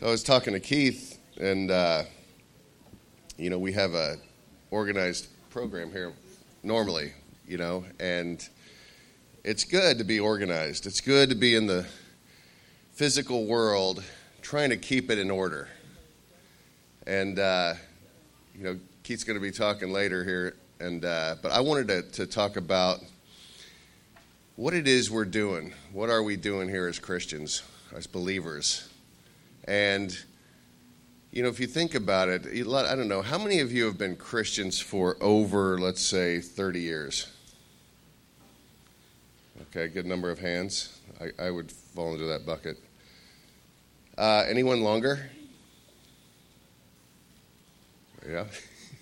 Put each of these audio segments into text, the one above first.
So I was talking to Keith, and uh, you know we have a organized program here normally, you know, and it's good to be organized. It's good to be in the physical world, trying to keep it in order. And uh, you know, Keith's going to be talking later here, and uh, but I wanted to, to talk about what it is we're doing. What are we doing here as Christians, as believers? And, you know, if you think about it, I don't know, how many of you have been Christians for over, let's say, 30 years? Okay, good number of hands. I, I would fall into that bucket. Uh, anyone longer? Yeah?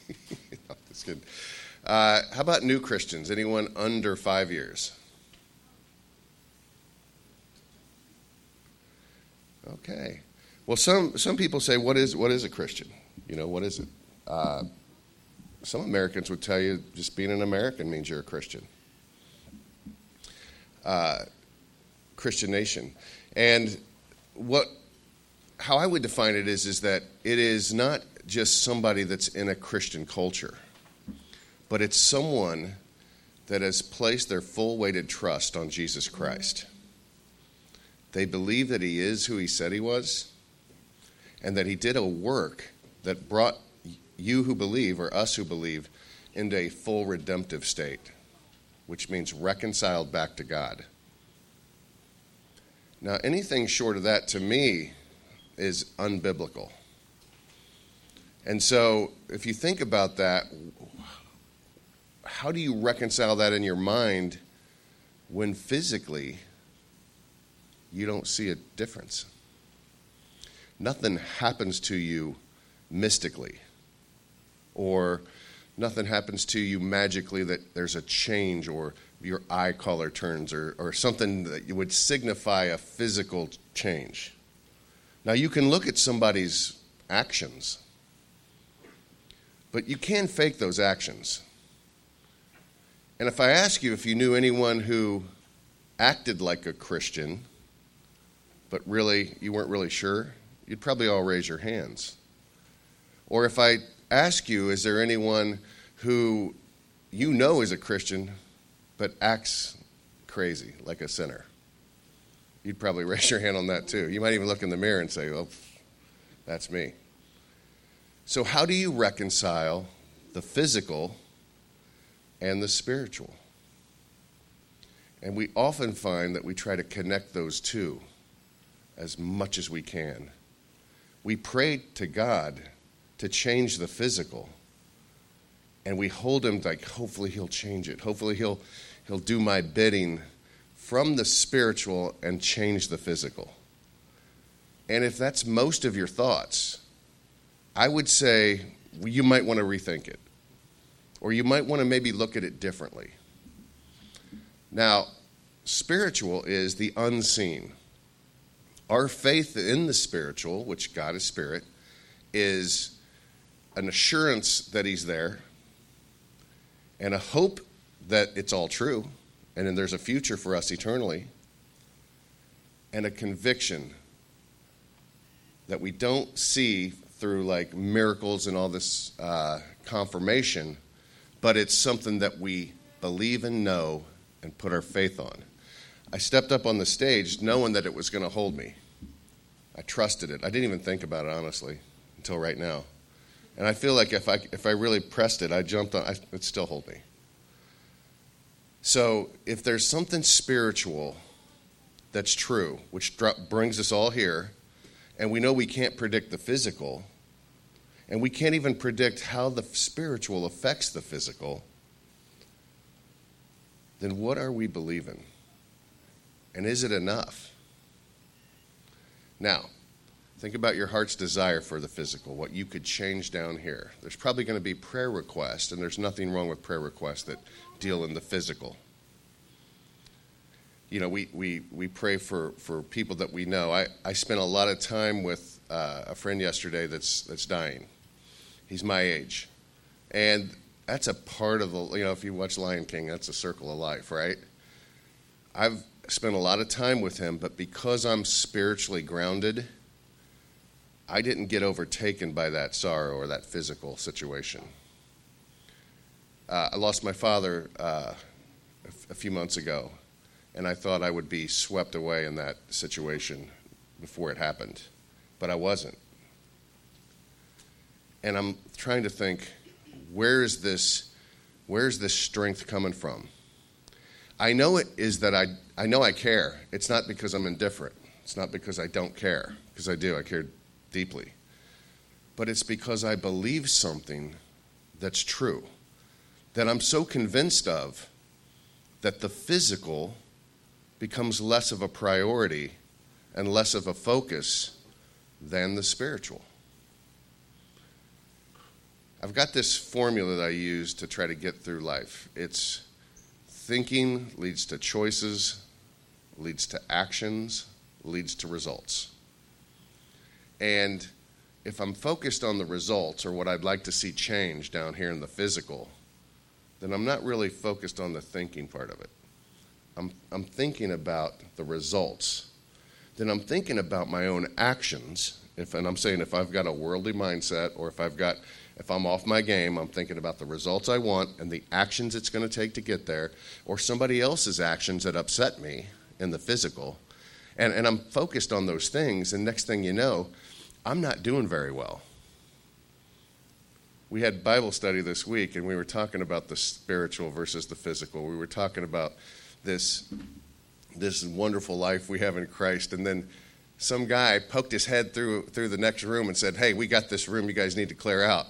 no, good. Uh, how about new Christians? Anyone under five years? Okay. Well, some, some people say, what is, what is a Christian? You know, what is it? Uh, some Americans would tell you just being an American means you're a Christian. Uh, Christian nation. And what, how I would define it is, is that it is not just somebody that's in a Christian culture, but it's someone that has placed their full weighted trust on Jesus Christ. They believe that he is who he said he was and that he did a work that brought you who believe, or us who believe, into a full redemptive state, which means reconciled back to God. Now, anything short of that to me is unbiblical. And so, if you think about that, how do you reconcile that in your mind when physically you don't see a difference? Nothing happens to you mystically or nothing happens to you magically that there's a change or your eye color turns or, or something that would signify a physical change. Now, you can look at somebody's actions, but you can fake those actions. And if I ask you if you knew anyone who acted like a Christian, but really you weren't really sure, you'd probably all raise your hands. Or if I ask you, is there anyone who you know is a Christian but acts crazy, like a sinner? You'd probably raise your hand on that too. You might even look in the mirror and say, oh, that's me. So, how do you reconcile the physical and the spiritual? And we often find that we try to connect those two as much as we can we pray to God to change the physical. And we hold him like, hopefully he'll change it. Hopefully he'll, he'll do my bidding from the spiritual and change the physical. And if that's most of your thoughts, I would say you might want to rethink it. Or you might want to maybe look at it differently. Now, spiritual is the unseen. Our faith in the spiritual, which God is spirit, is an assurance that He's there and a hope that it's all true and then there's a future for us eternally and a conviction that we don't see through like miracles and all this uh, confirmation, but it's something that we believe and know and put our faith on. I stepped up on the stage knowing that it was going to hold me. I trusted it. I didn't even think about it, honestly, until right now. And I feel like if I, if I really pressed it, I jumped on, I, it'd still hold me. So if there's something spiritual that's true, which brings us all here, and we know we can't predict the physical, and we can't even predict how the spiritual affects the physical, then what are we believing? And is it enough? Now, think about your heart's desire for the physical, what you could change down here. There's probably going to be prayer requests, and there's nothing wrong with prayer requests that deal in the physical. You know, we, we, we pray for, for people that we know. I, I spent a lot of time with uh, a friend yesterday that's, that's dying. He's my age. And that's a part of the, you know, if you watch Lion King, that's a circle of life, right? I've spent a lot of time with him, but because I'm spiritually grounded, I didn't get overtaken by that sorrow or that physical situation. Uh, I lost my father uh, a, f- a few months ago, and I thought I would be swept away in that situation before it happened, but I wasn't. And I'm trying to think, where is this, where's this strength coming from? I know it is that I, I know I care. It's not because I'm indifferent. It's not because I don't care, because I do. I care deeply. But it's because I believe something that's true, that I'm so convinced of that the physical becomes less of a priority and less of a focus than the spiritual. I've got this formula that I use to try to get through life. It's thinking leads to choices, leads to actions, leads to results. And if I'm focused on the results or what I'd like to see change down here in the physical, then I'm not really focused on the thinking part of it. I'm, I'm thinking about the results. Then I'm thinking about my own actions. If, and I'm saying if I've got a worldly mindset or if I've got if I'm off my game, I'm thinking about the results I want and the actions it's going to take to get there, or somebody else's actions that upset me in the physical. And, and I'm focused on those things, and next thing you know, I'm not doing very well. We had Bible study this week, and we were talking about the spiritual versus the physical. We were talking about this, this wonderful life we have in Christ, and then some guy poked his head through, through the next room and said, Hey, we got this room you guys need to clear out.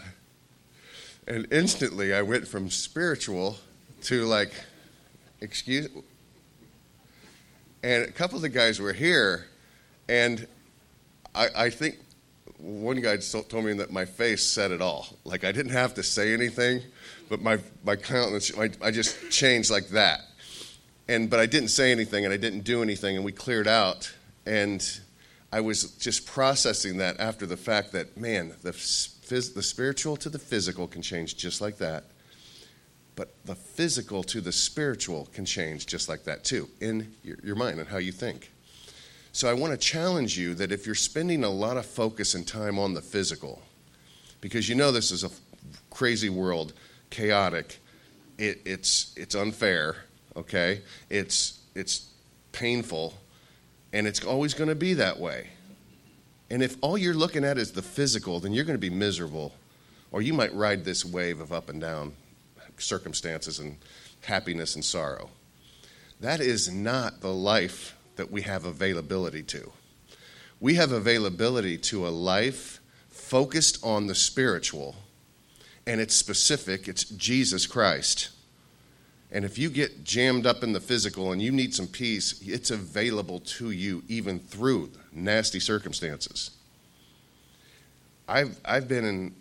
And instantly I went from spiritual to like, excuse. And a couple of the guys were here, and I, I think one guy told me that my face said it all. Like I didn't have to say anything, but my, my countenance, I, I just changed like that. And, but I didn't say anything and I didn't do anything, and we cleared out. And I was just processing that after the fact that, man, the phys- the spiritual to the physical can change just like that. But the physical to the spiritual can change just like that too, in your, your mind and how you think. So I want to challenge you that if you're spending a lot of focus and time on the physical, because you know this is a crazy world, chaotic, it, it's, it's unfair, okay? It's, it's painful, and it's always going to be that way. And if all you're looking at is the physical, then you're going to be miserable. Or you might ride this wave of up and down circumstances and happiness and sorrow. That is not the life that we have availability to. We have availability to a life focused on the spiritual, and it's specific, it's Jesus Christ. And if you get jammed up in the physical and you need some peace, it's available to you even through nasty circumstances. I've, I've been in,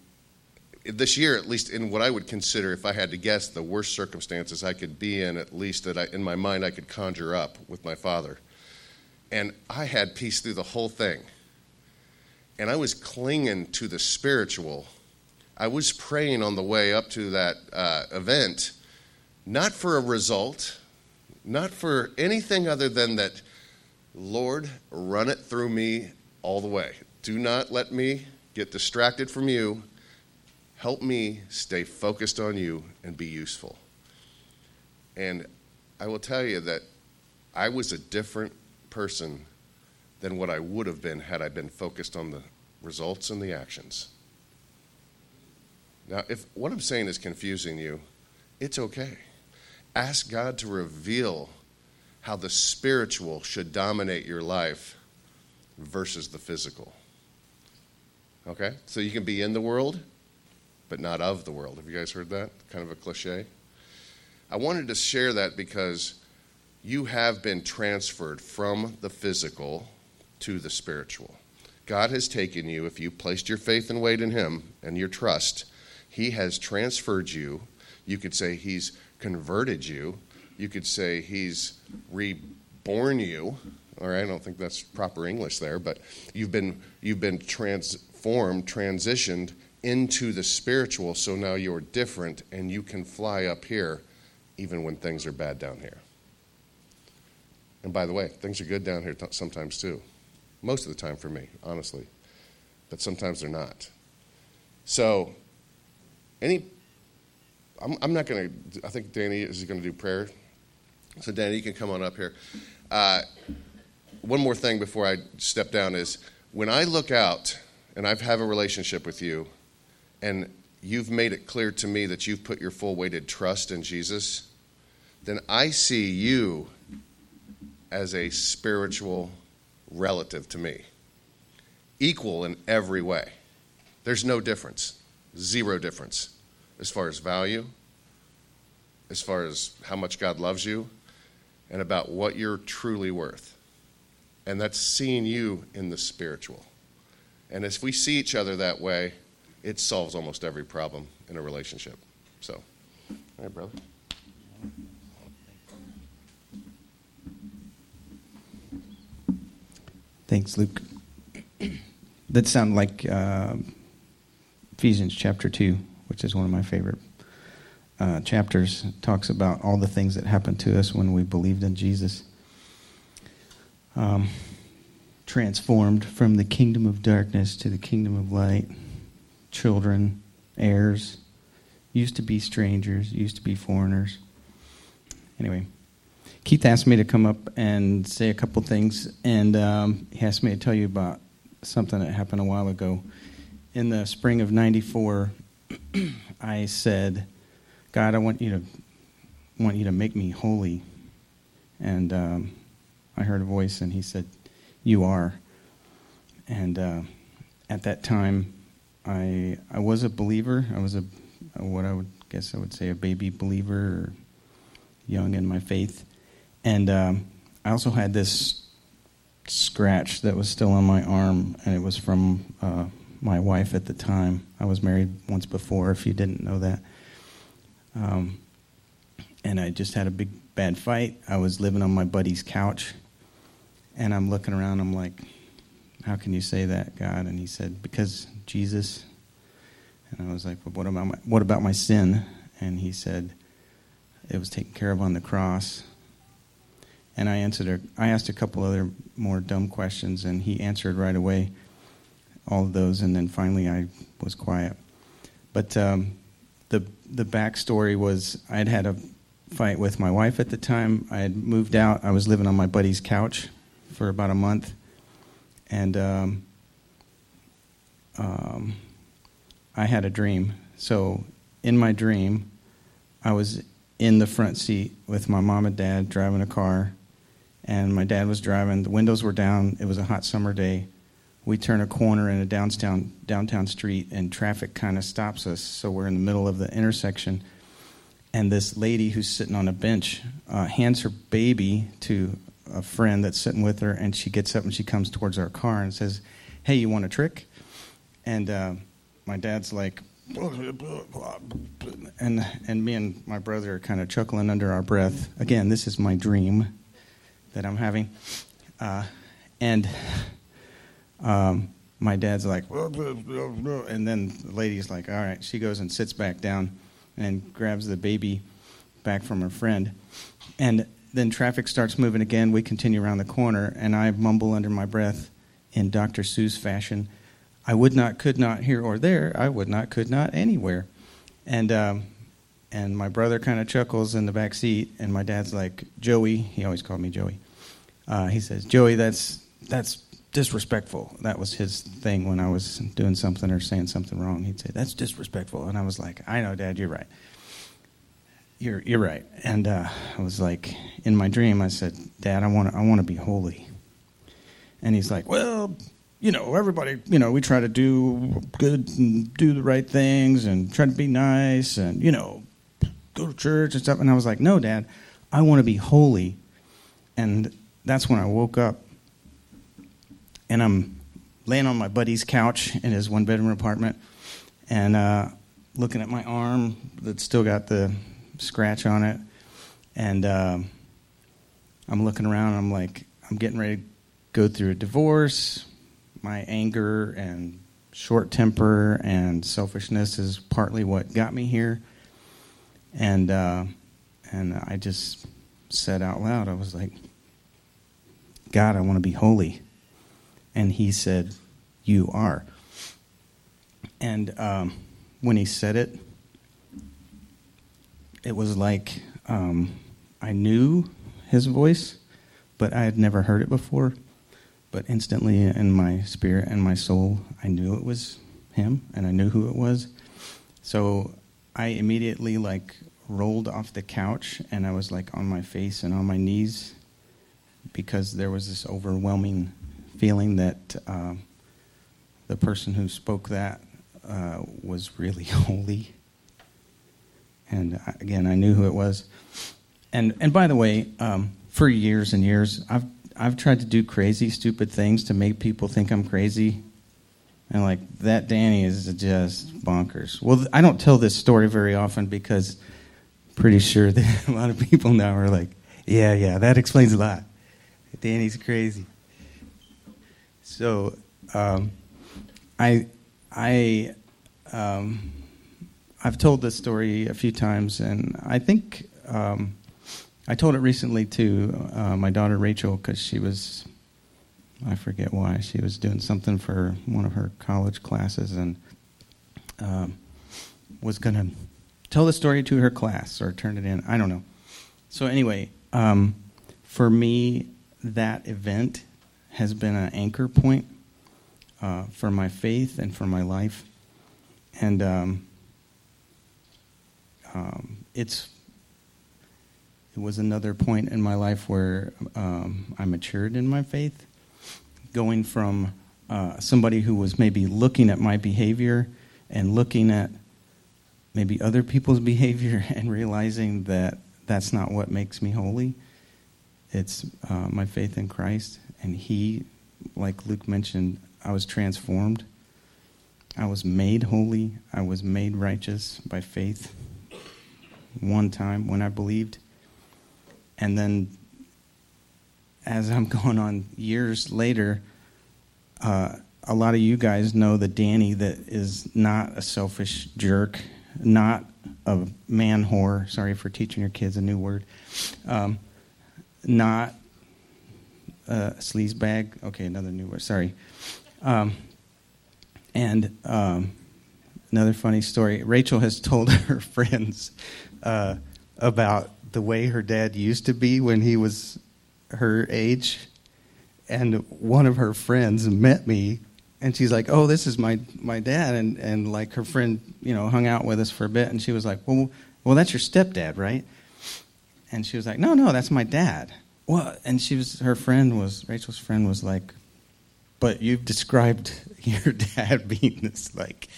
this year, at least in what I would consider, if I had to guess, the worst circumstances I could be in, at least that I, in my mind I could conjure up with my father. And I had peace through the whole thing. And I was clinging to the spiritual. I was praying on the way up to that uh, event not for a result, not for anything other than that, Lord, run it through me all the way. Do not let me get distracted from you. Help me stay focused on you and be useful. And I will tell you that I was a different person than what I would have been had I been focused on the results and the actions. Now, if what I'm saying is confusing you, it's okay. Ask God to reveal how the spiritual should dominate your life versus the physical. Okay? So you can be in the world, but not of the world. Have you guys heard that? Kind of a cliche. I wanted to share that because you have been transferred from the physical to the spiritual. God has taken you, if you placed your faith and weight in Him and your trust, He has transferred you. You could say He's converted you. You could say he's reborn you. Right, I don't think that's proper English there, but you've been you've been transformed, transitioned into the spiritual, so now you're different and you can fly up here even when things are bad down here. And by the way, things are good down here t- sometimes too. Most of the time for me, honestly. but sometimes they're not. So, any, I'm, I'm not going to, I think Danny is going to do prayer. So, Danny, you can come on up here. Uh, one more thing before I step down is when I look out and I have a relationship with you, and you've made it clear to me that you've put your full weighted trust in Jesus, then I see you as a spiritual relative to me, equal in every way. There's no difference, zero difference as far as value, as far as how much God loves you, and about what you're truly worth. And that's seeing you in the spiritual. And if we see each other that way, it solves almost every problem in a relationship. So, all right, brother. Thanks, Luke. that sounded like uh, Ephesians chapter 2, which is one of my favorite uh, chapters. Talks about all the things that happened to us when we believed in Jesus. Um, transformed from the kingdom of darkness to the kingdom of light, children, heirs, used to be strangers, used to be foreigners. Anyway, Keith asked me to come up and say a couple things, and um, he asked me to tell you about something that happened a while ago. In the spring of '94, I said, "God, I want you to want you to make me holy." And um, I heard a voice, and he said, "You are." And uh, at that time, I I was a believer. I was a what I would guess I would say a baby believer, young in my faith and um, I also had this scratch that was still on my arm, and it was from uh, my wife at the time. I was married once before, if you didn't know that. Um, and I just had a big bad fight. I was living on my buddy's couch, and I'm looking around. I'm like, "How can you say that, God?" And He said, "Because Jesus." And I was like, "But what about my, what about my sin?" And He said, "It was taken care of on the cross." and I answered. A, I asked a couple other more dumb questions, and he answered right away all of those. And then finally, I was quiet. But um, the the backstory was I had had a fight with my wife at the time. I had moved out. I was living on my buddy's couch for about a month, and um, um, I had a dream. So in my dream, I was in the front seat with my mom and dad driving a car and my dad was driving. The windows were down. It was a hot summer day. We turn a corner in a downtown downtown street, and traffic kind of stops us. So we're in the middle of the intersection, and this lady who's sitting on a bench uh, hands her baby to a friend that's sitting with her, and she gets up and she comes towards our car and says, "Hey, you want a trick?" And uh, my dad's like, and and me and my brother are kind of chuckling under our breath. Again, this is my dream that I'm having. Uh, and um, my dad's like, and then the lady's like, all right. She goes and sits back down and grabs the baby back from her friend. And then traffic starts moving again. We continue around the corner, and I mumble under my breath in Dr. Seuss fashion, I would not, could not, here or there. I would not, could not, anywhere. And um, and my brother kind of chuckles in the back seat, and my dad's like, Joey, he always called me Joey uh, he says, Joey, that's that's disrespectful. That was his thing when I was doing something or saying something wrong. He'd say, "That's disrespectful," and I was like, "I know, Dad, you're right. You're you're right." And uh, I was like, in my dream, I said, "Dad, I want I want to be holy." And he's like, "Well." You know, everybody, you know, we try to do good and do the right things and try to be nice and, you know, go to church and stuff. And I was like, no, Dad, I want to be holy. And that's when I woke up. And I'm laying on my buddy's couch in his one bedroom apartment and uh, looking at my arm that's still got the scratch on it. And uh, I'm looking around and I'm like, I'm getting ready to go through a divorce. My anger and short temper and selfishness is partly what got me here. And, uh, and I just said out loud, I was like, God, I want to be holy. And he said, You are. And um, when he said it, it was like um, I knew his voice, but I had never heard it before. But instantly, in my spirit and my soul, I knew it was him, and I knew who it was. So I immediately like rolled off the couch, and I was like on my face and on my knees because there was this overwhelming feeling that uh, the person who spoke that uh, was really holy. And again, I knew who it was. And and by the way, um, for years and years, I've I've tried to do crazy, stupid things to make people think I'm crazy. And like that, Danny is just bonkers. Well, I don't tell this story very often because pretty sure that a lot of people now are like, yeah, yeah, that explains a lot. Danny's crazy. So, um, I, I, um, I've told this story a few times, and I think um, I told it recently to uh, my daughter Rachel because she was, I forget why, she was doing something for one of her college classes and um, was going to tell the story to her class or turn it in. I don't know. So, anyway, um, for me, that event has been an anchor point uh, for my faith and for my life. And um, um, it's it was another point in my life where um, I matured in my faith, going from uh, somebody who was maybe looking at my behavior and looking at maybe other people's behavior and realizing that that's not what makes me holy. It's uh, my faith in Christ. And He, like Luke mentioned, I was transformed. I was made holy. I was made righteous by faith one time when I believed. And then as I'm going on years later, uh, a lot of you guys know the Danny that is not a selfish jerk, not a man whore. Sorry for teaching your kids a new word. Um, not a sleaze bag. Okay, another new word. Sorry. Um, and um, another funny story. Rachel has told her friends uh, about the way her dad used to be when he was her age. And one of her friends met me, and she's like, "Oh, this is my my dad." And and like her friend, you know, hung out with us for a bit, and she was like, "Well, well, that's your stepdad, right?" And she was like, "No, no, that's my dad." Well, and she was her friend was Rachel's friend was like, "But you've described your dad being this like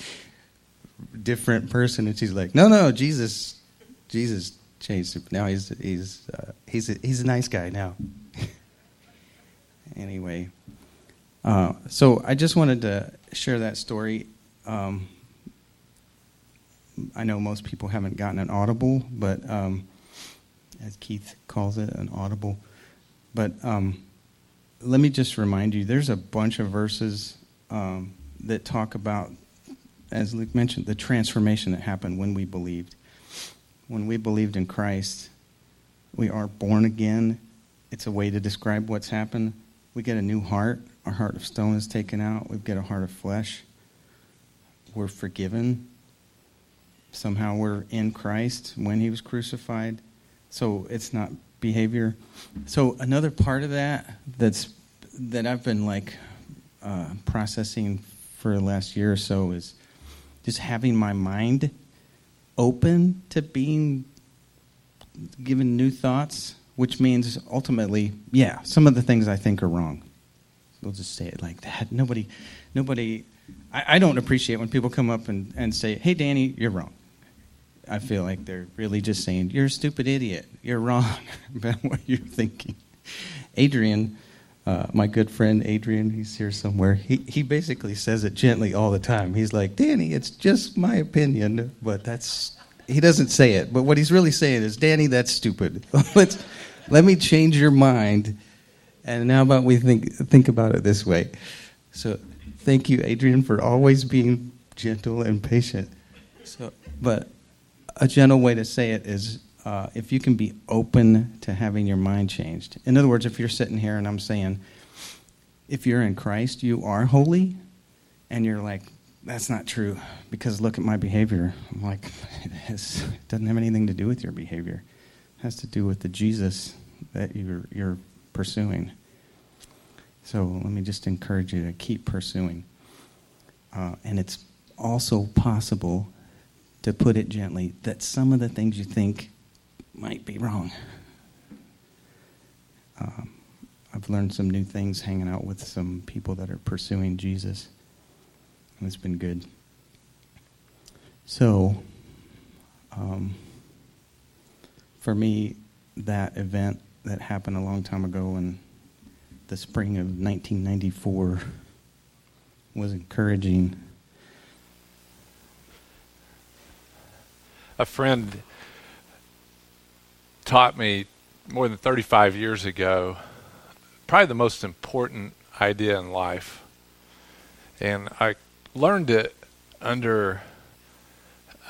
different person," and she's like, "No, no, Jesus, Jesus changed. Now he's he's uh, he's a, he's a nice guy now." anyway, uh, so I just wanted to share that story. Um, I know most people haven't gotten an audible, but um, as Keith calls it, an audible. But um, let me just remind you there's a bunch of verses um, that talk about, as Luke mentioned, the transformation that happened when we believed. When we believed in Christ, we are born again. It's a way to describe what's happened. We get a new heart. Our heart of stone is taken out. We get a heart of flesh. We're forgiven. Somehow we're in Christ when he was crucified. So it's not behavior. So another part of that that's that I've been like uh, processing for the last year or so is just having my mind open to being given new thoughts, which means ultimately, yeah, some of the things I think are wrong. We'll just say it like that. Nobody, nobody. I, I don't appreciate when people come up and, and say, "Hey, Danny, you're wrong." I feel like they're really just saying, You're a stupid idiot. You're wrong about what you're thinking. Adrian, uh, my good friend Adrian, he's here somewhere, he, he basically says it gently all the time. He's like, Danny, it's just my opinion, but that's. He doesn't say it, but what he's really saying is, Danny, that's stupid. Let's, let me change your mind. And now about we think, think about it this way. So thank you, Adrian, for always being gentle and patient. So, but a gentle way to say it is uh, if you can be open to having your mind changed. In other words, if you're sitting here and I'm saying, if you're in Christ, you are holy, and you're like, that's not true because look at my behavior. I'm like, it, doesn't have anything to do with your behavior. It has to do with the Jesus that you're, you're pursuing. So let me just encourage you to keep pursuing. Uh, and it's also possible, to put it gently, that some of the things you think might be wrong. Um, I've learned some new things hanging out with some people that are pursuing Jesus, and it's been good. So, um, for me, that event that happened a long time ago in the spring of 1994 was encouraging. A friend taught me more than 35 years ago probably the most important idea in life. And I learned it under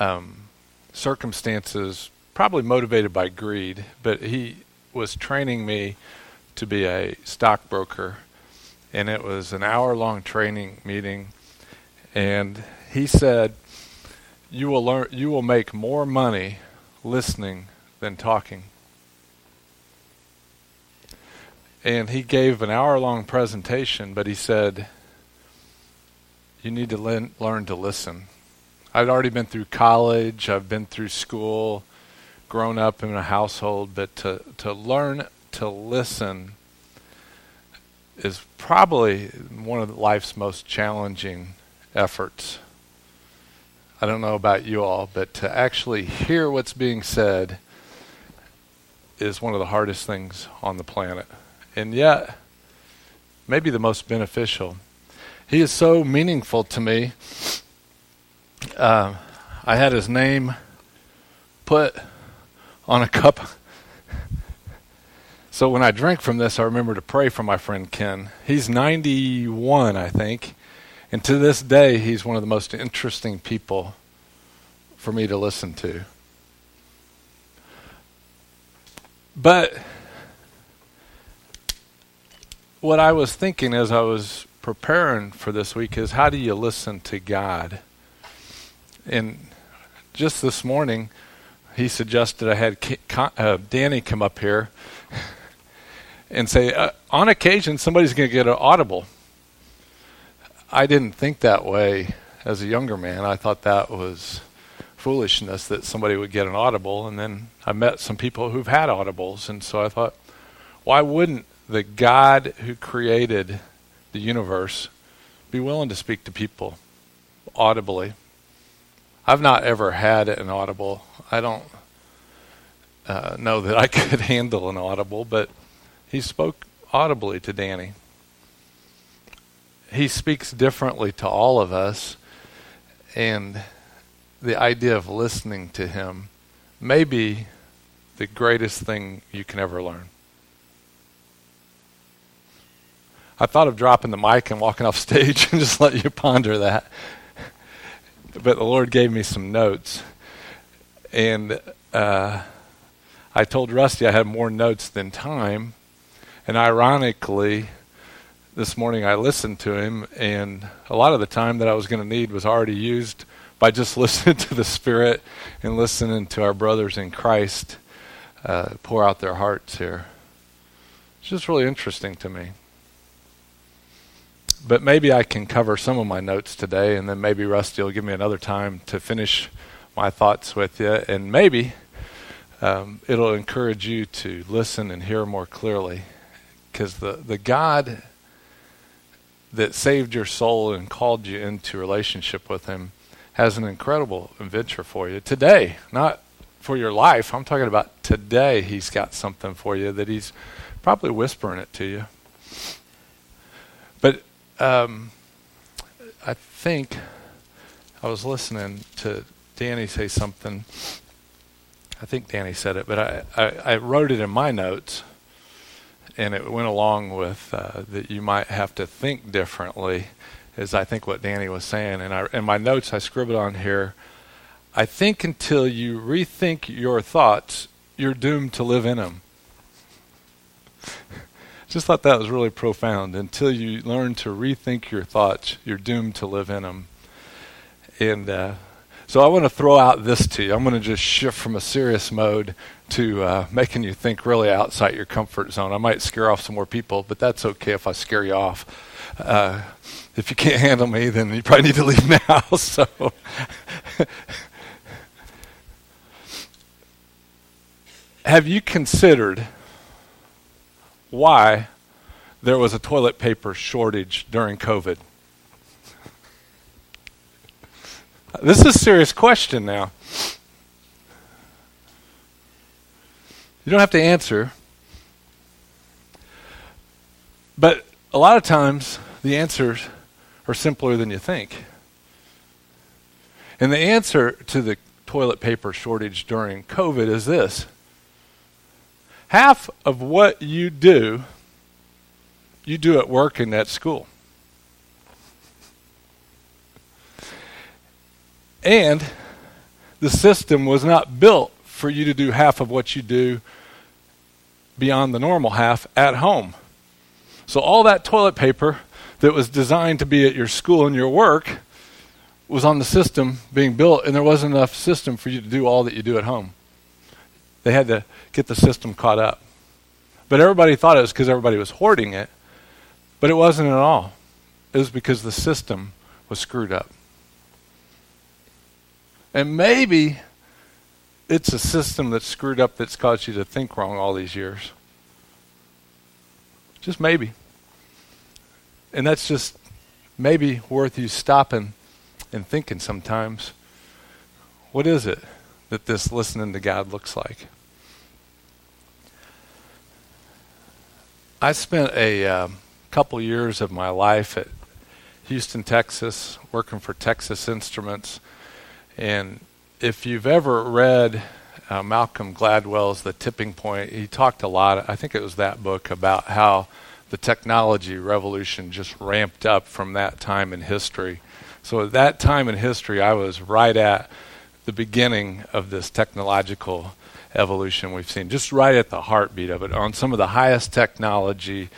um, circumstances probably motivated by greed, but he was training me to be a stockbroker. And it was an hour long training meeting. And he said, you will learn you will make more money listening than talking. And he gave an hour long presentation, but he said, You need to learn, learn to listen. I'd already been through college, I've been through school, grown up in a household, but to, to learn to listen is probably one of life's most challenging efforts. I don't know about you all, but to actually hear what's being said is one of the hardest things on the planet and yet maybe the most beneficial. He is so meaningful to me. Uh, I had his name put on a cup. So when I drink from this, I remember to pray for my friend Ken. He's 91, I think. And to this day, he's one of the most interesting people for me to listen to. But what I was thinking as I was preparing for this week is how do you listen to God? And just this morning, he suggested I had uh, Danny come up here and say, uh, on occasion, somebody's going to get an audible. I didn't think that way as a younger man. I thought that was foolishness that somebody would get an audible. And then I met some people who've had audibles. And so I thought, why wouldn't the God who created the universe be willing to speak to people audibly. I've not ever had an audible. I don't uh, know that I could handle an audible, but he spoke audibly to Danny. He speaks differently to all of us, and the idea of listening to him may be the greatest thing you can ever learn. I thought of dropping the mic and walking off stage and just let you ponder that. But the Lord gave me some notes. And uh, I told Rusty I had more notes than time. And ironically, this morning I listened to him, and a lot of the time that I was going to need was already used by just listening to the Spirit and listening to our brothers in Christ uh, pour out their hearts here. It's just really interesting to me but maybe I can cover some of my notes today, and then maybe Rusty will give me another time to finish my thoughts with you, and maybe um, it'll encourage you to listen and hear more clearly, because the the God that saved your soul and called you into relationship with Him has an incredible adventure for you today, not for your life. I'm talking about today. He's got something for you that He's probably whispering it to you. But um, I think I was listening to Danny say something. I think Danny said it, but I, I, I wrote it in my notes, and it went along with uh, that you might have to think differently, is I think what Danny was saying. And I, in my notes, I scribbled on here I think until you rethink your thoughts, you're doomed to live in them just thought that was really profound. Until you learn to rethink your thoughts, you're doomed to live in them. And uh, so I want to throw out this to you. I'm going to just shift from a serious mode to uh, making you think really outside your comfort zone. I might scare off some more people, but that's okay if I scare you off. Uh, if you can't handle me, then you probably need to leave now. so. Have you considered why there was a toilet paper shortage during COVID? This is a serious question now. You don't have to answer. But a lot of times, the answers are simpler than you think. And the answer to the toilet paper shortage during COVID is this half of what you do, you do at work and at school. And the system was not built for you to do half of what you do beyond the normal half at home. So all that toilet paper that was designed to be at your school and your work was on the system being built, and there wasn't enough system for you to do all that you do at home. They had to get the system caught up. But everybody thought it was because everybody was hoarding it, but it wasn't at all. It was because the system was screwed up. And maybe it's a system that's screwed up that's caused you to think wrong all these years. Just maybe. And that's just maybe worth you stopping and thinking sometimes. What is it that this listening to God looks like? I spent a um, couple years of my life at Houston, Texas, working for Texas Instruments and if you've ever read uh, Malcolm Gladwell's The Tipping Point, he talked a lot, I think it was that book, about how the technology revolution just ramped up from that time in history. So at that time in history, I was right at the beginning of this technological evolution we've seen, just right at the heartbeat of it. On some of the highest technology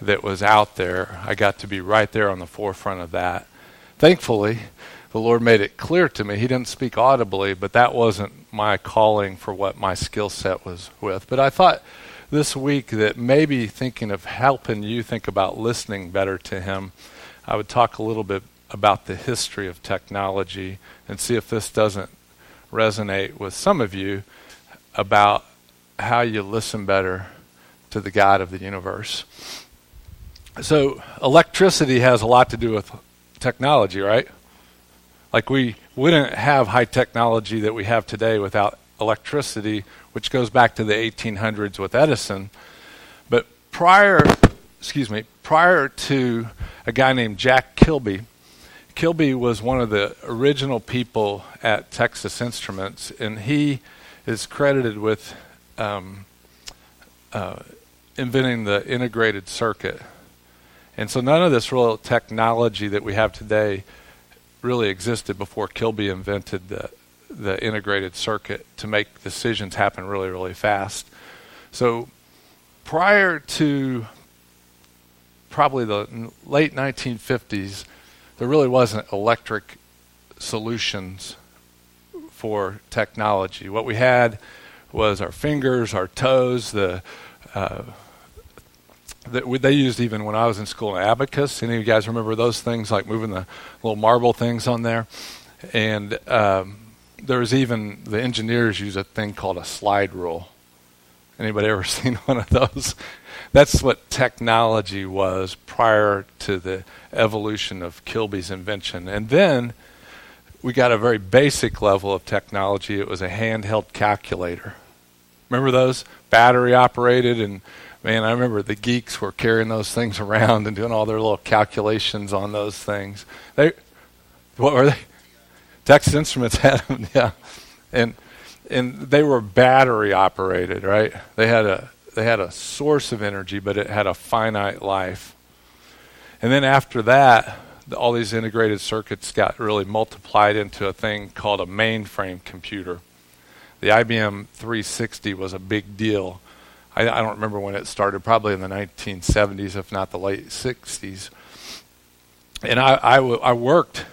that was out there, I got to be right there on the forefront of that. Thankfully, the Lord made it clear to me. He didn't speak audibly, but that wasn't my calling for what my skill set was with. But I thought this week that maybe thinking of helping you think about listening better to Him, I would talk a little bit about the history of technology and see if this doesn't resonate with some of you about how you listen better to the God of the universe. So, electricity has a lot to do with technology, right? Like we wouldn't have high technology that we have today without electricity, which goes back to the 1800s with Edison. But prior, excuse me, prior to a guy named Jack Kilby, Kilby was one of the original people at Texas Instruments, and he is credited with um, uh, inventing the integrated circuit. And so none of this real technology that we have today really existed before Kilby invented the the integrated circuit to make decisions happen really really fast. So prior to probably the late 1950s, there really wasn't electric solutions for technology. What we had was our fingers, our toes, the uh, that they used even when I was in school an abacus. Any of you guys remember those things, like moving the little marble things on there? And um, there was even the engineers use a thing called a slide rule. Anybody ever seen one of those? That's what technology was prior to the evolution of Kilby's invention. And then we got a very basic level of technology. It was a handheld calculator. Remember those? Battery operated and man, I remember the geeks were carrying those things around and doing all their little calculations on those things. They, what were they? Texas Instruments had them, yeah, and and they were battery operated, right? They had a they had a source of energy, but it had a finite life. And then after that, all these integrated circuits got really multiplied into a thing called a mainframe computer. The IBM 360 was a big deal I, I don't remember when it started, probably in the 1970s, if not the late 60s. And I, I, w- I worked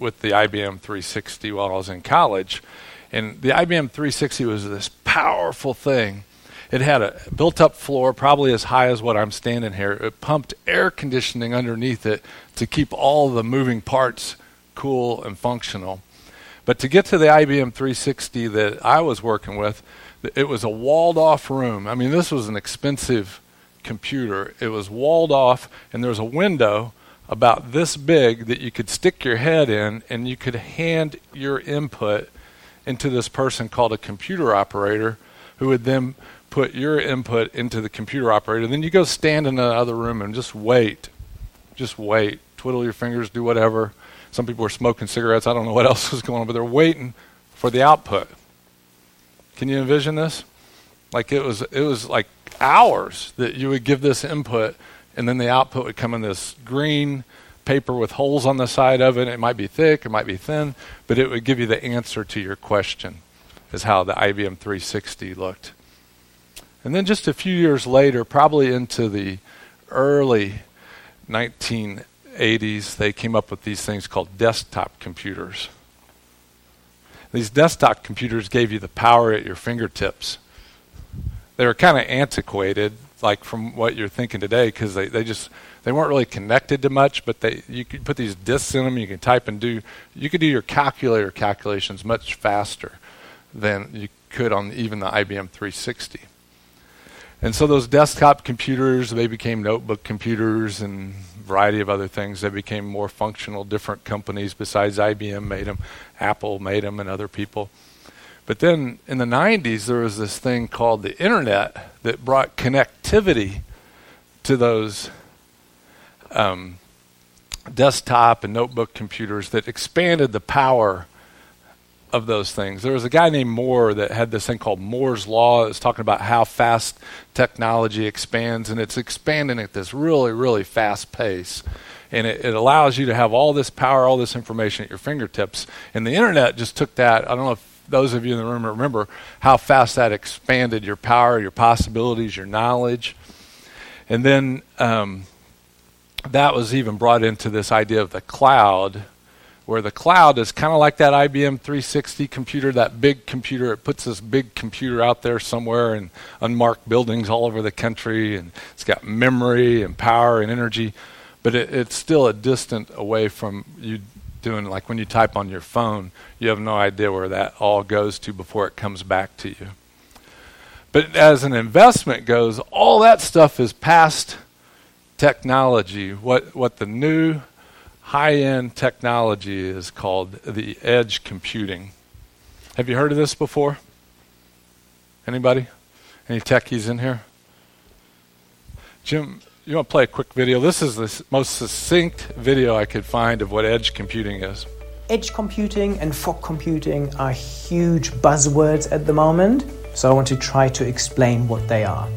with the IBM 360 while I was in college. And the IBM 360 was this powerful thing. It had a built up floor, probably as high as what I'm standing here. It pumped air conditioning underneath it to keep all the moving parts cool and functional. But to get to the IBM 360 that I was working with, it was a walled off room. I mean, this was an expensive computer. It was walled off, and there was a window about this big that you could stick your head in, and you could hand your input into this person called a computer operator, who would then put your input into the computer operator. Then you go stand in another room and just wait. Just wait. Twiddle your fingers, do whatever. Some people were smoking cigarettes. I don't know what else was going on, but they're waiting for the output. Can you envision this? Like it was it was like hours that you would give this input and then the output would come in this green paper with holes on the side of it. It might be thick, it might be thin, but it would give you the answer to your question, is how the IBM 360 looked. And then just a few years later, probably into the early 1980s, they came up with these things called desktop computers. These desktop computers gave you the power at your fingertips. They were kind of antiquated, like from what you're thinking today, because they, they just they weren't really connected to much, but they you could put these disks in them. You can type and do you could do your calculator calculations much faster than you could on even the IBM 360. And so those desktop computers they became notebook computers and variety of other things. They became more functional. Different companies besides IBM made them. Apple made them, and other people. But then in the 90s, there was this thing called the internet that brought connectivity to those um, desktop and notebook computers that expanded the power of those things. There was a guy named Moore that had this thing called Moore's Law. It's talking about how fast technology expands, and it's expanding at this really, really fast pace. And it, it allows you to have all this power, all this information at your fingertips. And the internet just took that. I don't know if those of you in the room remember how fast that expanded your power, your possibilities, your knowledge. And then um, that was even brought into this idea of the cloud, where the cloud is kind of like that IBM 360 computer, that big computer. It puts this big computer out there somewhere in unmarked buildings all over the country, and it's got memory and power and energy, but it, it's still a distant away from you doing like when you type on your phone, you have no idea where that all goes to before it comes back to you. But as an investment goes, all that stuff is past technology. What what the new high-end technology is called the edge computing. Have you heard of this before? Anybody? Any techies in here? Jim, you want to play a quick video? This is the most succinct video I could find of what edge computing is. Edge computing and fog computing are huge buzzwords at the moment, so I want to try to explain what they are.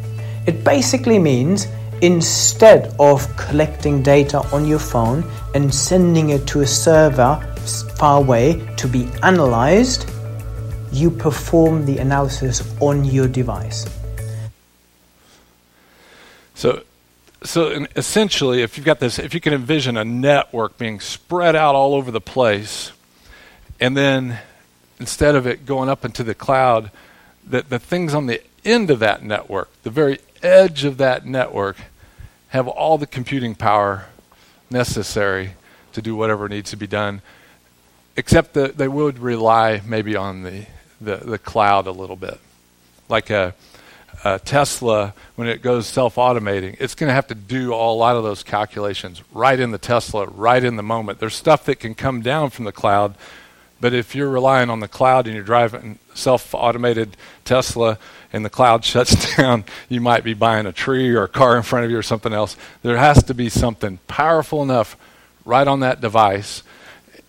It basically means instead of collecting data on your phone and sending it to a server far away to be analyzed, you perform the analysis on your device. So so essentially, if you've got this, if you can envision a network being spread out all over the place, and then instead of it going up into the cloud, that the things on the end of that network, the very edge of that network, have all the computing power necessary to do whatever needs to be done, except that they would rely maybe on the, the, the cloud a little bit. Like a uh, Tesla, when it goes self automating, it's going to have to do a lot of those calculations right in the Tesla, right in the moment. There's stuff that can come down from the cloud, but if you're relying on the cloud and you're driving self automated Tesla and the cloud shuts down, you might be buying a tree or a car in front of you or something else. There has to be something powerful enough right on that device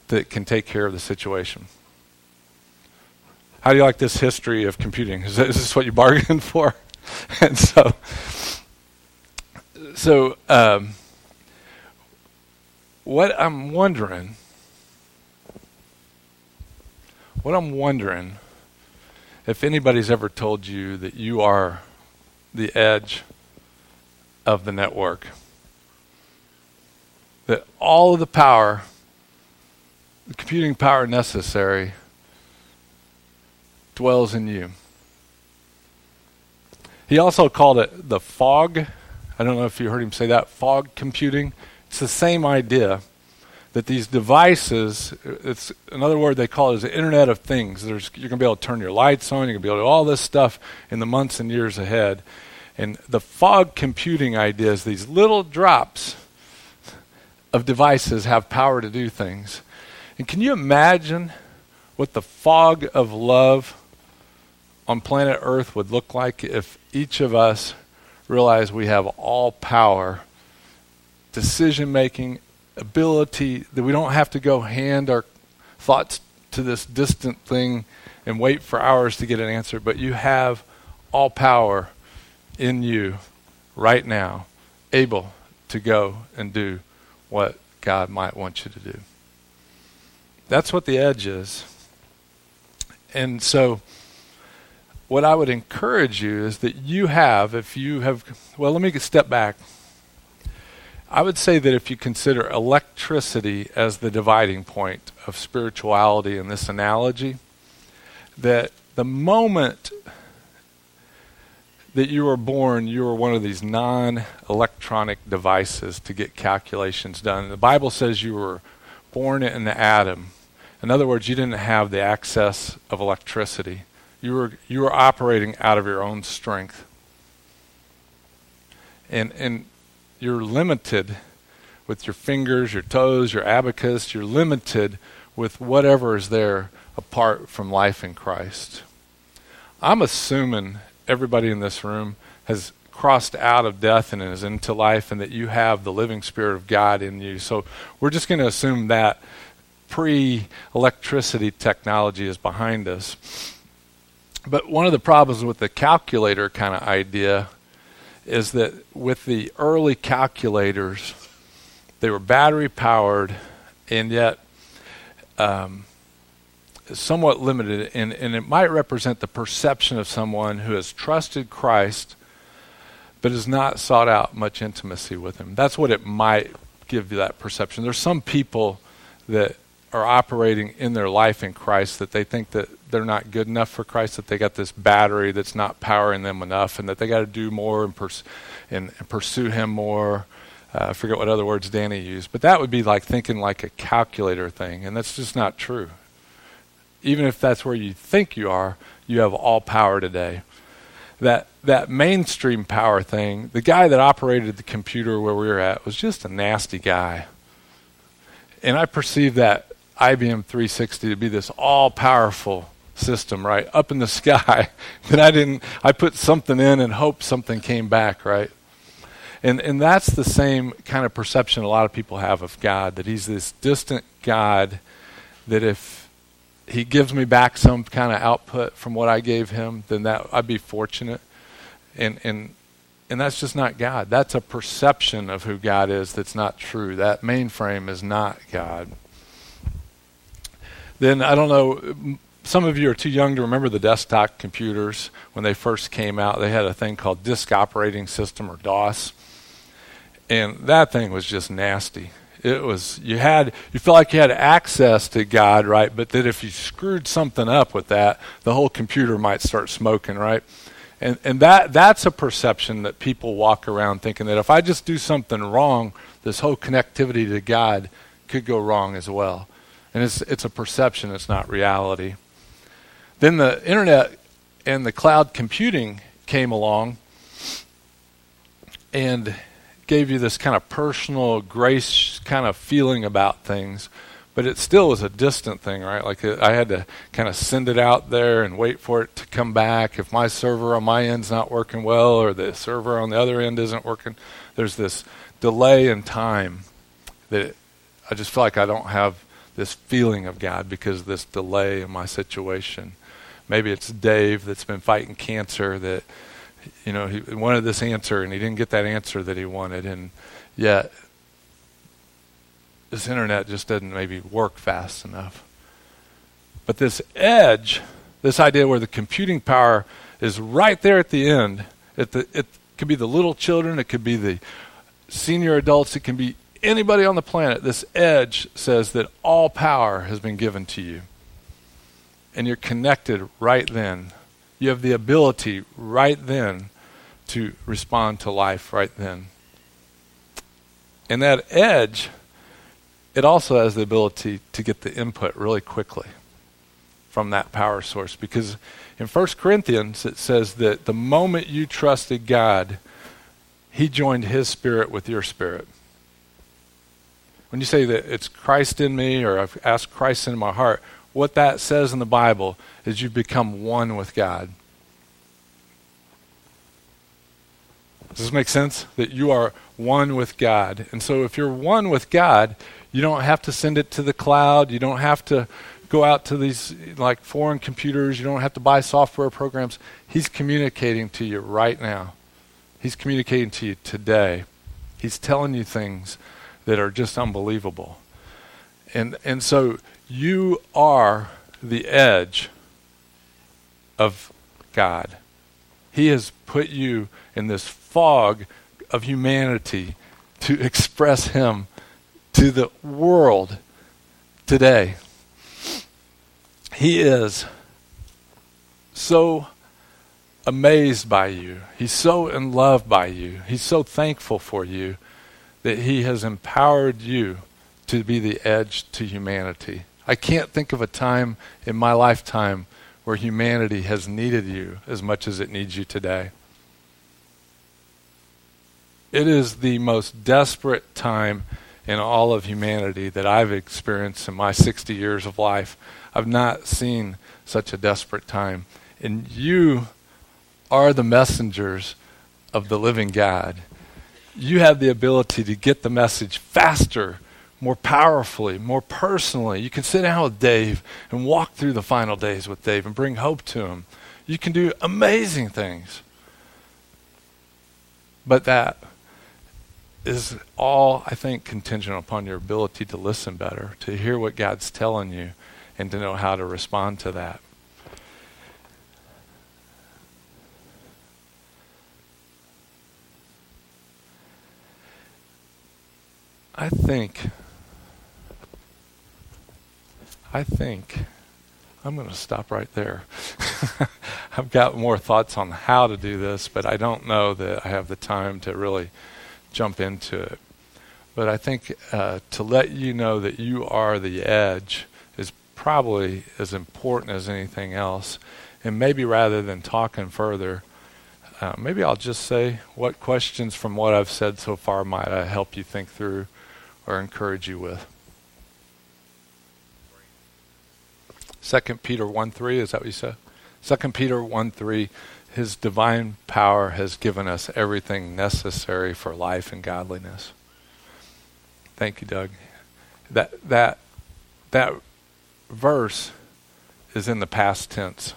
that can take care of the situation. How do you like this history of computing? Is, this, what you bargained for? and so, so um, what I'm wondering, what I'm wondering, if anybody's ever told you that you are the edge of the network, that all of the power the computing power necessary dwells in you. He also called it the fog. I don't know if you heard him say that fog computing. It's the same idea that these devices, it's another word they call it is the Internet of Things. There's, you're going to be able to turn your lights on, you're going to be able to do all this stuff in the months and years ahead. And the fog computing idea is these little drops of devices have power to do things. And can you imagine what the fog of love on planet Earth would look like if each of us realized we have all power, decision making, ability, that we don't have to go hand our thoughts to this distant thing and wait for hours to get an answer, but you have all power in you right now, able to go and do what God might want you to do. That's what the edge is. And so, what I would encourage you is that you have, if you have, well, let me step back. I would say that if you consider electricity as the dividing point of spirituality in this analogy, that the moment that you were born, you were one of these non electronic devices to get calculations done. The Bible says you were born in the Adam. In other words, you didn't have the access of electricity. You were, you were operating out of your own strength. And, and you're limited with your fingers, your toes, your abacus. You're limited with whatever is there apart from life in Christ. I'm assuming everybody in this room has crossed out of death and is into life, and that you have the living Spirit of God in you. So we're just going to assume that pre electricity technology is behind us. But one of the problems with the calculator kind of idea is that with the early calculators, they were battery powered and yet um, somewhat limited, and, and it might represent the perception of someone who has trusted Christ but has not sought out much intimacy with Him. That's what it might give you that perception. There's some people that are operating in their life in Christ that they think that they're not good enough for Christ, that they got this battery that's not powering them enough, and that they got to do more and, pers- and, and pursue Him more. Uh, I forget what other words Danny used, but that would be like thinking like a calculator thing, and that's just not true even if that's where you think you are, you have all power today. That that mainstream power thing, the guy that operated the computer where we were at was just a nasty guy. And I perceived that IBM 360 to be this all powerful system, right? Up in the sky. that I didn't I put something in and hoped something came back, right? And and that's the same kind of perception a lot of people have of God, that he's this distant God that if he gives me back some kind of output from what I gave him, then that I'd be fortunate. And and and that's just not God. That's a perception of who God is that's not true. That mainframe is not God. Then I don't know some of you are too young to remember the desktop computers when they first came out. They had a thing called disk operating system or DOS. And that thing was just nasty it was you had you felt like you had access to God, right? But that if you screwed something up with that, the whole computer might start smoking, right? And and that that's a perception that people walk around thinking that if I just do something wrong, this whole connectivity to God could go wrong as well. And it's it's a perception, it's not reality. Then the internet and the cloud computing came along and gave you this kind of personal grace kind of feeling about things, but it still was a distant thing, right? Like I had to kind of send it out there and wait for it to come back. If my server on my end's not working well or the server on the other end isn't working, there's this delay in time that I just feel like I don't have this feeling of God because of this delay in my situation. Maybe it's Dave that's been fighting cancer that you know, he wanted this answer and he didn't get that answer that he wanted, and yet this internet just doesn't maybe work fast enough. But this edge, this idea where the computing power is right there at the end, at the, it could be the little children, it could be the senior adults, it can be anybody on the planet, this edge says that all power has been given to you. And you're connected right then. You have the ability right then to respond to life right then. And that edge, it also has the ability to get the input really quickly from that power source. Because in 1 Corinthians, it says that the moment you trusted God, He joined His spirit with your spirit. When you say that it's Christ in me or I've asked Christ in my heart, what that says in the Bible is you've become one with God. Does this make sense? That you are one with God. And so if you're one with God, you don't have to send it to the cloud. You don't have to go out to these like foreign computers. You don't have to buy software programs. He's communicating to you right now. He's communicating to you today. He's telling you things that are just unbelievable. And and so you are the edge of God. He has put you in this fog of humanity to express Him to the world today. He is so amazed by you. He's so in love by you. He's so thankful for you that He has empowered you to be the edge to humanity. I can't think of a time in my lifetime where humanity has needed you as much as it needs you today. It is the most desperate time in all of humanity that I've experienced in my 60 years of life. I've not seen such a desperate time. And you are the messengers of the living God. You have the ability to get the message faster, more powerfully, more personally. You can sit down with Dave and walk through the final days with Dave and bring hope to him. You can do amazing things. But that is all, I think, contingent upon your ability to listen better, to hear what God's telling you, and to know how to respond to that. I think, I think, I'm going to stop right there. I've got more thoughts on how to do this, but I don't know that I have the time to really jump into it. But I think uh, to let you know that you are the edge is probably as important as anything else. And maybe rather than talking further, uh, maybe I'll just say what questions from what I've said so far might I help you think through or encourage you with. Second Peter 1 3, is that what you said? Second Peter 1 3 his divine power has given us everything necessary for life and godliness. Thank you, Doug. That that that verse is in the past tense.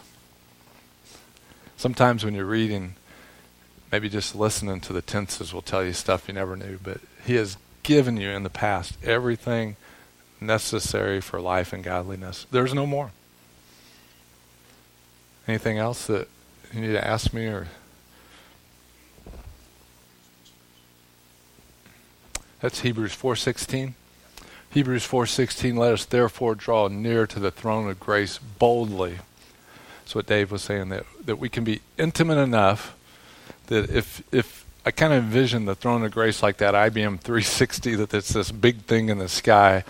Sometimes when you're reading, maybe just listening to the tenses will tell you stuff you never knew, but he has given you in the past everything necessary for life and godliness. There's no more. Anything else that you need to ask me or That's Hebrews 4:16. Hebrews 4:16 let us therefore draw near to the throne of grace boldly. That's what Dave was saying that that we can be intimate enough that if if I kind of envision the throne of grace like that IBM 360 that it's this big thing in the sky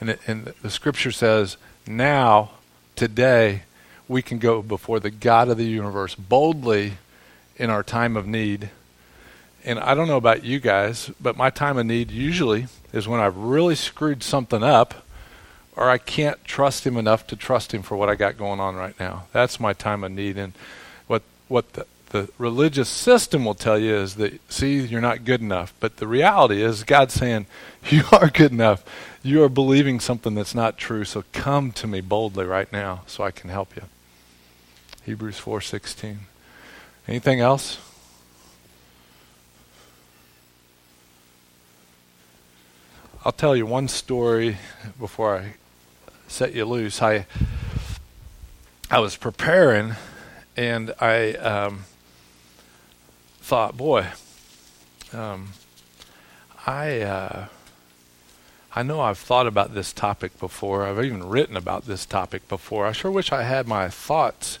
and it, and the scripture says now today we can go before the God of the universe boldly in our time of need. And I don't know about you guys, but my time of need usually is when I've really screwed something up or I can't trust him enough to trust him for what I got going on right now. That's my time of need. And what what the, the religious system will tell you is that see, you're not good enough. But the reality is God's saying, You are good enough. You are believing something that's not true, so come to me boldly right now so I can help you. Hebrews 4:16. Anything else? I'll tell you one story before I set you loose. I I was preparing, and I um, thought, boy, um, I uh, I know I've thought about this topic before. I've even written about this topic before. I sure wish I had my thoughts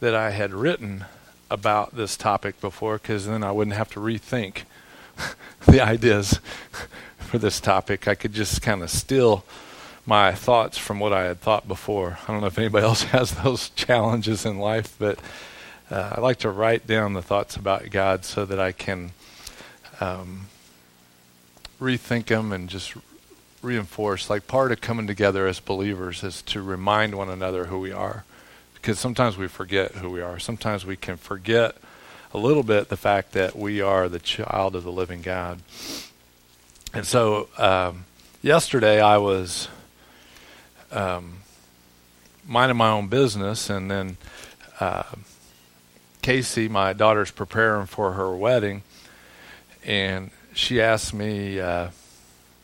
that I had written about this topic before because then I wouldn't have to rethink the ideas for this topic. I could just kind of steal my thoughts from what I had thought before. I don't know if anybody else has those challenges in life, but uh, I like to write down the thoughts about God so that I can um, rethink them and just reinforce. Like part of coming together as believers is to remind one another who we are, because sometimes we forget who we are. Sometimes we can forget a little bit the fact that we are the child of the living God. And so um, yesterday I was um, minding my own business, and then uh, Casey, my daughter's preparing for her wedding, and she asked me uh,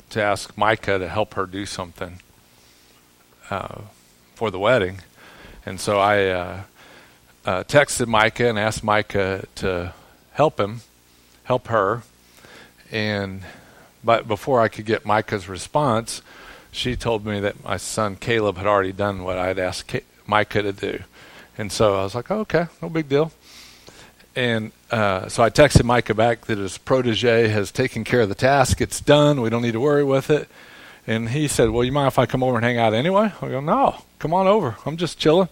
to ask Micah to help her do something uh, for the wedding. And so I uh, uh, texted Micah and asked Micah to help him, help her. And but before I could get Micah's response, she told me that my son Caleb had already done what I'd asked Micah to do. And so I was like, oh, okay, no big deal. And uh, so I texted Micah back that his protege has taken care of the task. It's done. We don't need to worry with it. And he said, well, you mind if I come over and hang out anyway? I go, no, come on over. I'm just chilling.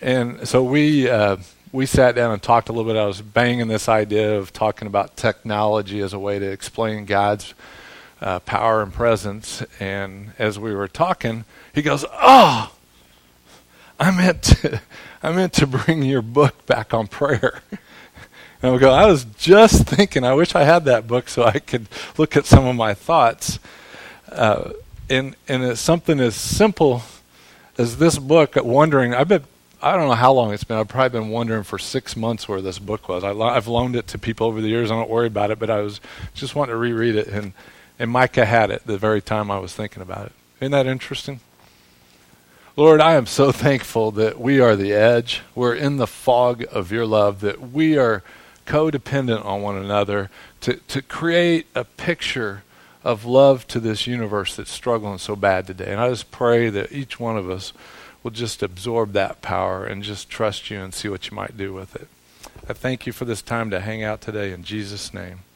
And so we uh, we sat down and talked a little bit. I was banging this idea of talking about technology as a way to explain God's uh, power and presence. And as we were talking, he goes, "Oh, I meant to, I meant to bring your book back on prayer." And I go, I was just thinking, I wish I had that book so I could look at some of my thoughts. Uh, and and it's something as simple as this book. Wondering, I bet I don't know how long it's been. I've probably been wondering for six months where this book was. I I've loaned it to people over the years. I don't worry about it, but I was just wanting to reread it, and and Micah had it the very time I was thinking about it. Isn't that interesting? Lord, I am so thankful that we are the edge. We're in the fog of your love, that we are codependent on one another to, to create a picture of love to this universe that's struggling so bad today. And I just pray that each one of us will just absorb that power and just trust you and see what you might do with it. I thank you for this time to hang out today in Jesus' name.